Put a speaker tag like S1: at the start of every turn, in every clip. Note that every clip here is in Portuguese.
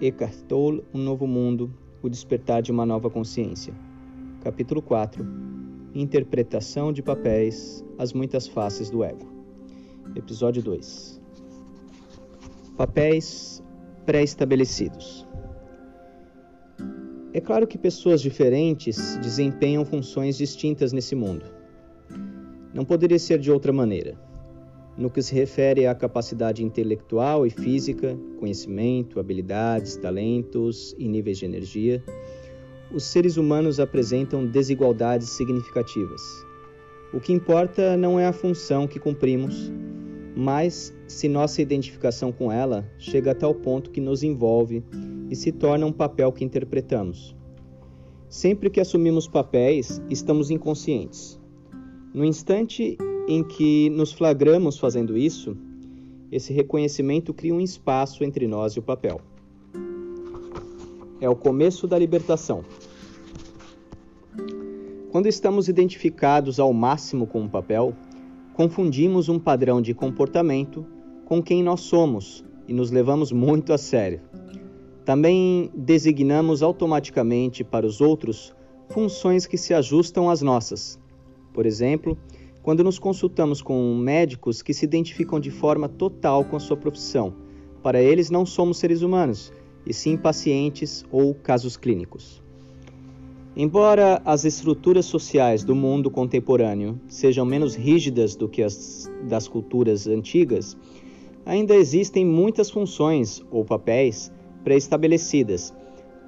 S1: Eckhart Tolle, Um Novo Mundo, O Despertar de uma Nova Consciência. Capítulo 4 Interpretação de papéis, as muitas faces do ego. Episódio 2 Papéis pré-estabelecidos. É claro que pessoas diferentes desempenham funções distintas nesse mundo. Não poderia ser de outra maneira no que se refere à capacidade intelectual e física, conhecimento, habilidades, talentos e níveis de energia, os seres humanos apresentam desigualdades significativas. O que importa não é a função que cumprimos, mas se nossa identificação com ela chega a tal ponto que nos envolve e se torna um papel que interpretamos. Sempre que assumimos papéis, estamos inconscientes. No instante em que nos flagramos fazendo isso, esse reconhecimento cria um espaço entre nós e o papel. É o começo da libertação. Quando estamos identificados ao máximo com o papel, confundimos um padrão de comportamento com quem nós somos e nos levamos muito a sério. Também designamos automaticamente para os outros funções que se ajustam às nossas. Por exemplo, quando nos consultamos com médicos que se identificam de forma total com a sua profissão. Para eles, não somos seres humanos, e sim pacientes ou casos clínicos. Embora as estruturas sociais do mundo contemporâneo sejam menos rígidas do que as das culturas antigas, ainda existem muitas funções ou papéis pré-estabelecidas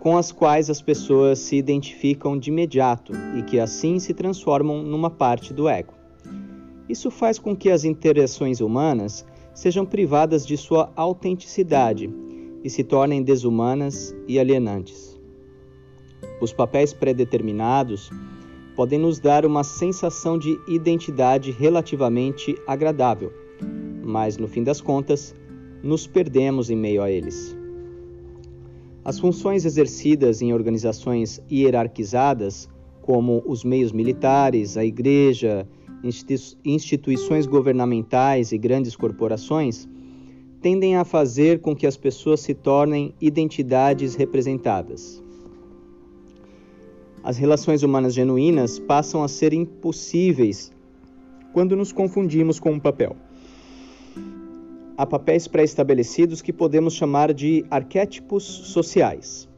S1: com as quais as pessoas se identificam de imediato e que assim se transformam numa parte do ego. Isso faz com que as interações humanas sejam privadas de sua autenticidade e se tornem desumanas e alienantes. Os papéis pré-determinados podem nos dar uma sensação de identidade relativamente agradável, mas no fim das contas, nos perdemos em meio a eles. As funções exercidas em organizações hierarquizadas, como os meios militares, a igreja instituições governamentais e grandes corporações tendem a fazer com que as pessoas se tornem identidades representadas. As relações humanas genuínas passam a ser impossíveis quando nos confundimos com um papel. Há papéis pré-estabelecidos que podemos chamar de arquétipos sociais.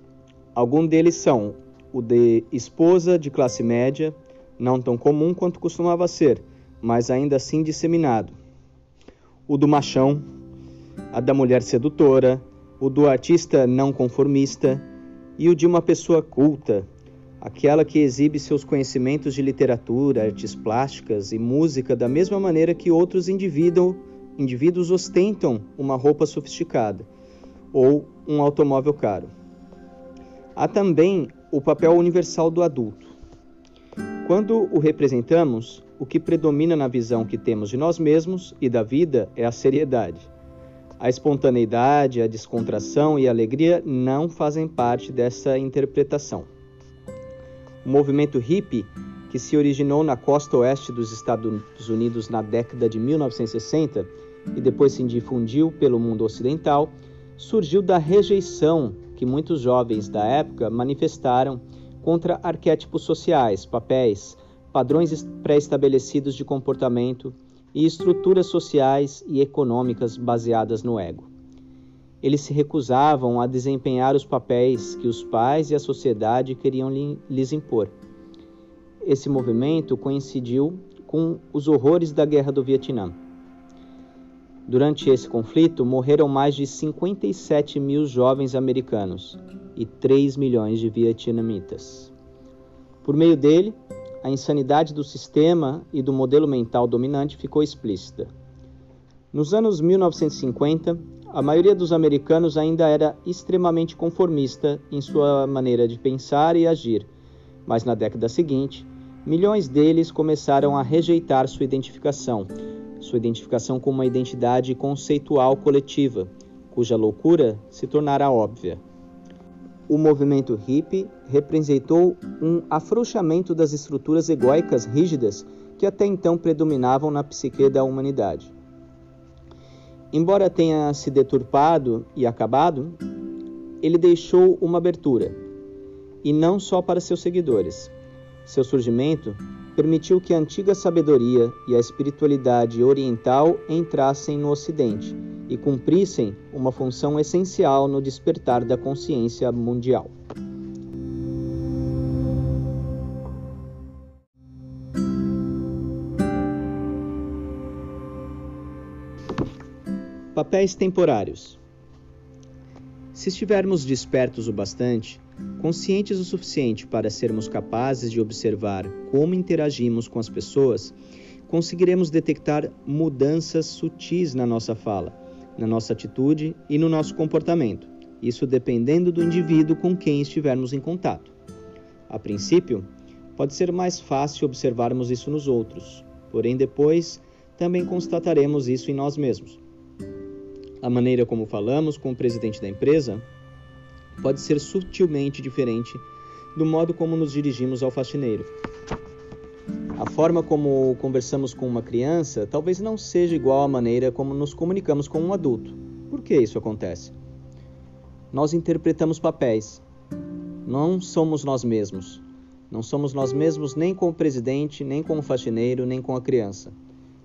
S1: Alguns deles são o de esposa de classe média, não tão comum quanto costumava ser, mas ainda assim disseminado. O do machão, a da mulher sedutora, o do artista não conformista e o de uma pessoa culta, aquela que exibe seus conhecimentos de literatura, artes plásticas e música da mesma maneira que outros indivíduos, indivíduos ostentam uma roupa sofisticada ou um automóvel caro. Há também o papel universal do adulto quando o representamos, o que predomina na visão que temos de nós mesmos e da vida é a seriedade. A espontaneidade, a descontração e a alegria não fazem parte dessa interpretação. O movimento hippie, que se originou na costa oeste dos Estados Unidos na década de 1960 e depois se difundiu pelo mundo ocidental, surgiu da rejeição que muitos jovens da época manifestaram contra arquétipos sociais, papéis, padrões pré-estabelecidos de comportamento e estruturas sociais e econômicas baseadas no ego. Eles se recusavam a desempenhar os papéis que os pais e a sociedade queriam lhes impor. Esse movimento coincidiu com os horrores da Guerra do Vietnã. Durante esse conflito, morreram mais de 57 mil jovens americanos e 3 milhões de vietnamitas. Por meio dele, a insanidade do sistema e do modelo mental dominante ficou explícita. Nos anos 1950, a maioria dos americanos ainda era extremamente conformista em sua maneira de pensar e agir, mas na década seguinte, milhões deles começaram a rejeitar sua identificação sua identificação com uma identidade conceitual coletiva, cuja loucura se tornara óbvia. O movimento hippie representou um afrouxamento das estruturas egóicas rígidas que até então predominavam na psique da humanidade. Embora tenha se deturpado e acabado, ele deixou uma abertura, e não só para seus seguidores. Seu surgimento permitiu que a antiga sabedoria e a espiritualidade oriental entrassem no Ocidente e cumprissem uma função essencial no despertar da consciência mundial. Papéis temporários. Se estivermos despertos o bastante, conscientes o suficiente para sermos capazes de observar como interagimos com as pessoas, conseguiremos detectar mudanças sutis na nossa fala, na nossa atitude e no nosso comportamento, isso dependendo do indivíduo com quem estivermos em contato. A princípio, pode ser mais fácil observarmos isso nos outros, porém depois também constataremos isso em nós mesmos. A maneira como falamos com o presidente da empresa pode ser sutilmente diferente do modo como nos dirigimos ao faxineiro. A forma como conversamos com uma criança talvez não seja igual à maneira como nos comunicamos com um adulto. Por que isso acontece? Nós interpretamos papéis. Não somos nós mesmos. Não somos nós mesmos nem com o presidente, nem com o faxineiro, nem com a criança.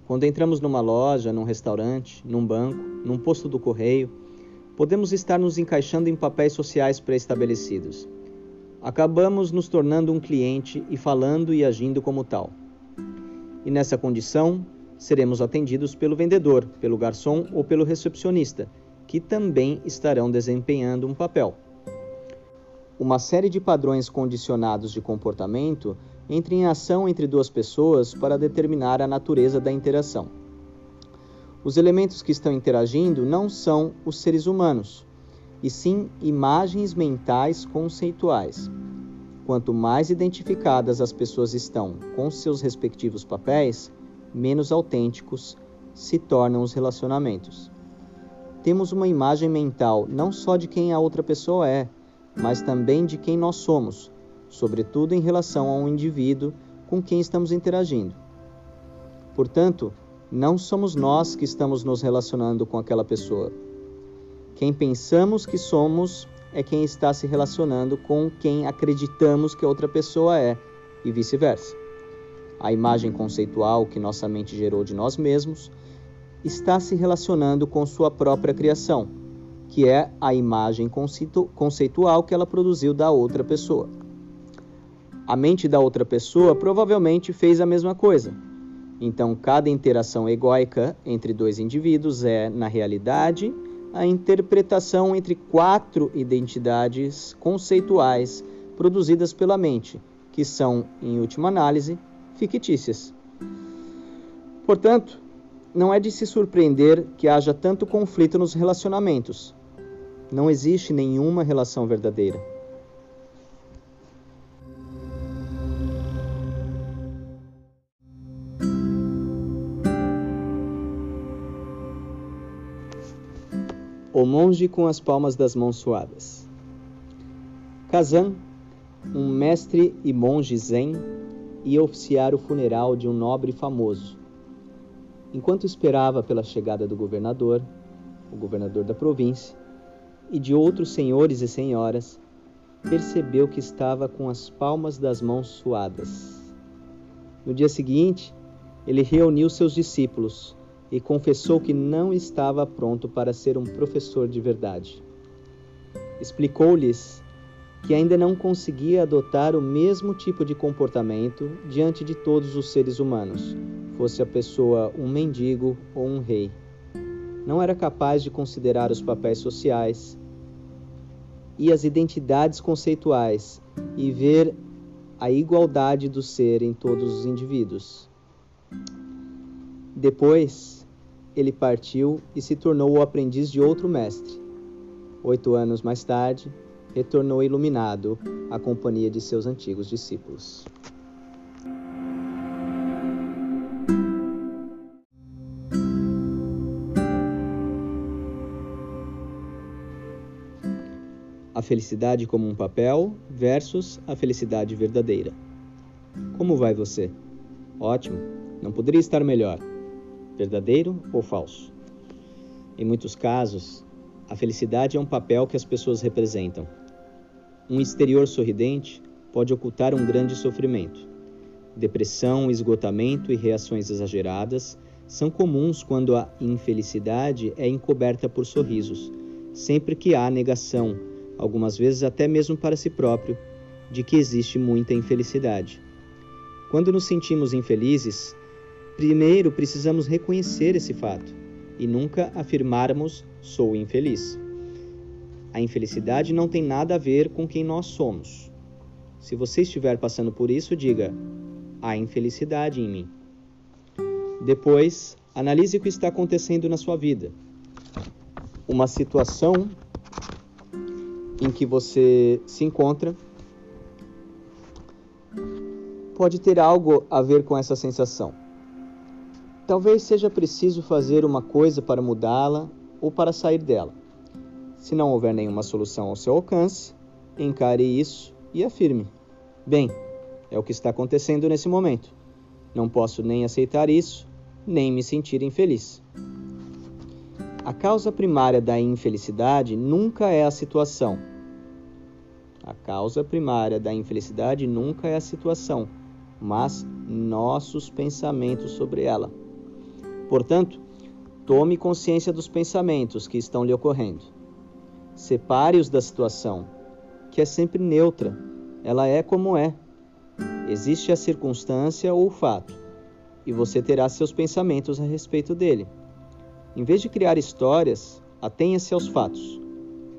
S1: Quando entramos numa loja, num restaurante, num banco, num posto do correio, podemos estar nos encaixando em papéis sociais pré-estabelecidos. Acabamos nos tornando um cliente e falando e agindo como tal. E nessa condição, seremos atendidos pelo vendedor, pelo garçom ou pelo recepcionista, que também estarão desempenhando um papel. Uma série de padrões condicionados de comportamento entre em ação entre duas pessoas para determinar a natureza da interação. Os elementos que estão interagindo não são os seres humanos, e sim imagens mentais conceituais. Quanto mais identificadas as pessoas estão com seus respectivos papéis, menos autênticos se tornam os relacionamentos. Temos uma imagem mental não só de quem a outra pessoa é, mas também de quem nós somos sobretudo em relação a um indivíduo com quem estamos interagindo. Portanto, não somos nós que estamos nos relacionando com aquela pessoa. Quem pensamos que somos é quem está se relacionando com quem acreditamos que outra pessoa é, e vice-versa. A imagem conceitual que nossa mente gerou de nós mesmos está se relacionando com sua própria criação, que é a imagem conceitual que ela produziu da outra pessoa. A mente da outra pessoa provavelmente fez a mesma coisa. Então, cada interação egóica entre dois indivíduos é, na realidade, a interpretação entre quatro identidades conceituais produzidas pela mente, que são, em última análise, fictícias. Portanto, não é de se surpreender que haja tanto conflito nos relacionamentos. Não existe nenhuma relação verdadeira. O monge com as palmas das mãos suadas. Kazan, um mestre e monge zen, ia oficiar o funeral de um nobre famoso. Enquanto esperava pela chegada do governador, o governador da província, e de outros senhores e senhoras, percebeu que estava com as palmas das mãos suadas. No dia seguinte, ele reuniu seus discípulos e confessou que não estava pronto para ser um professor de verdade. Explicou-lhes que ainda não conseguia adotar o mesmo tipo de comportamento diante de todos os seres humanos, fosse a pessoa um mendigo ou um rei. Não era capaz de considerar os papéis sociais e as identidades conceituais e ver a igualdade do ser em todos os indivíduos. Depois, ele partiu e se tornou o aprendiz de outro mestre. Oito anos mais tarde, retornou iluminado à companhia de seus antigos discípulos. A felicidade como um papel versus a felicidade verdadeira. Como vai você? Ótimo, não poderia estar melhor verdadeiro ou falso. Em muitos casos, A felicidade é um papel que as pessoas representam. Um exterior sorridente pode ocultar um grande sofrimento. Depressão, esgotamento e reações exageradas são comuns quando a infelicidade é encoberta por sorrisos, sempre que há negação, algumas vezes até mesmo para si próprio, de que existe muita infelicidade. Quando nos sentimos infelizes, primeiro precisamos reconhecer esse fato e nunca afirmarmos sou infeliz. A infelicidade não tem nada a ver com quem nós somos. Se você estiver passando por isso, diga: há infelicidade em mim. Depois, analise o que está acontecendo na sua vida. Uma situação em que você se encontra pode ter algo a ver com essa sensação. Talvez seja preciso fazer uma coisa para mudá-la ou para sair dela. Se não houver nenhuma solução ao seu alcance, encare isso e afirme: Bem, é o que está acontecendo nesse momento. Não posso nem aceitar isso, nem me sentir infeliz. A causa primária da infelicidade nunca é a situação. A causa primária da infelicidade nunca é a situação, mas nossos pensamentos sobre ela. Portanto, Tome consciência dos pensamentos que estão lhe ocorrendo. Separe-os da situação, que é sempre neutra. Ela é como é. Existe a circunstância ou o fato, e você terá seus pensamentos a respeito dele. Em vez de criar histórias, atenha-se aos fatos.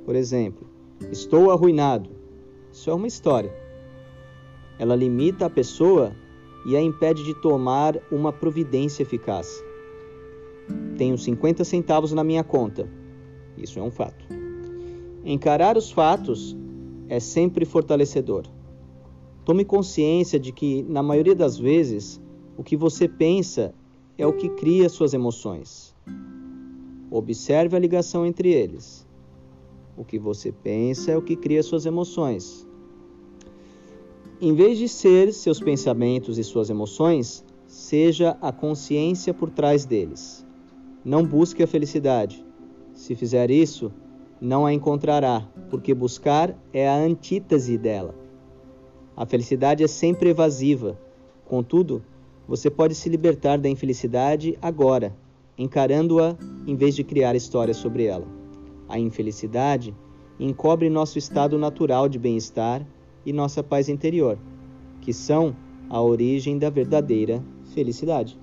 S1: Por exemplo, estou arruinado. Isso é uma história. Ela limita a pessoa e a impede de tomar uma providência eficaz. Tenho 50 centavos na minha conta. Isso é um fato. Encarar os fatos é sempre fortalecedor. Tome consciência de que, na maioria das vezes, o que você pensa é o que cria suas emoções. Observe a ligação entre eles. O que você pensa é o que cria suas emoções. Em vez de ser seus pensamentos e suas emoções, seja a consciência por trás deles. Não busque a felicidade. Se fizer isso, não a encontrará, porque buscar é a antítese dela. A felicidade é sempre evasiva. Contudo, você pode se libertar da infelicidade agora, encarando-a em vez de criar histórias sobre ela. A infelicidade encobre nosso estado natural de bem-estar e nossa paz interior, que são a origem da verdadeira felicidade.